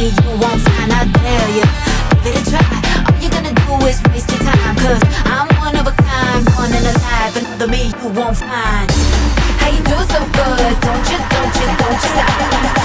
me, you won't find, I dare you Give it a try, all you're gonna do is waste your time Cause I'm one of a kind, born and alive. Another me you won't find. How you do so good, don't you, don't you, don't you stop.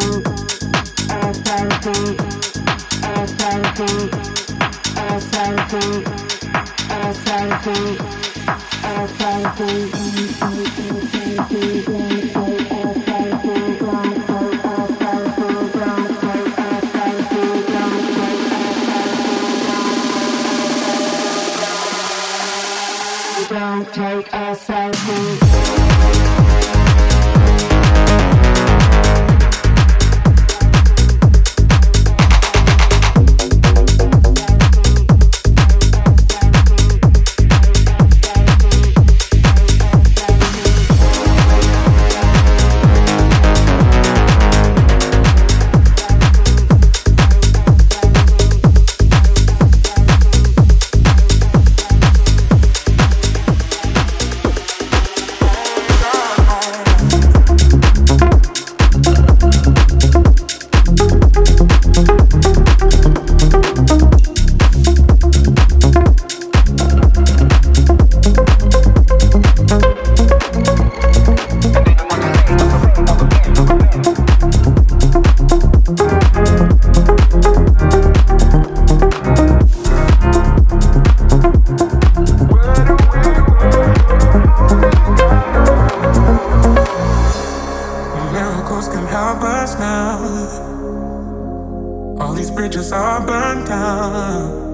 Thank you. now. All these bridges are burned down.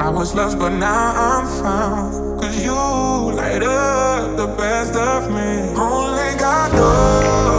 I was lost, but now I'm found. Cause you light up the best of me. Only God knows.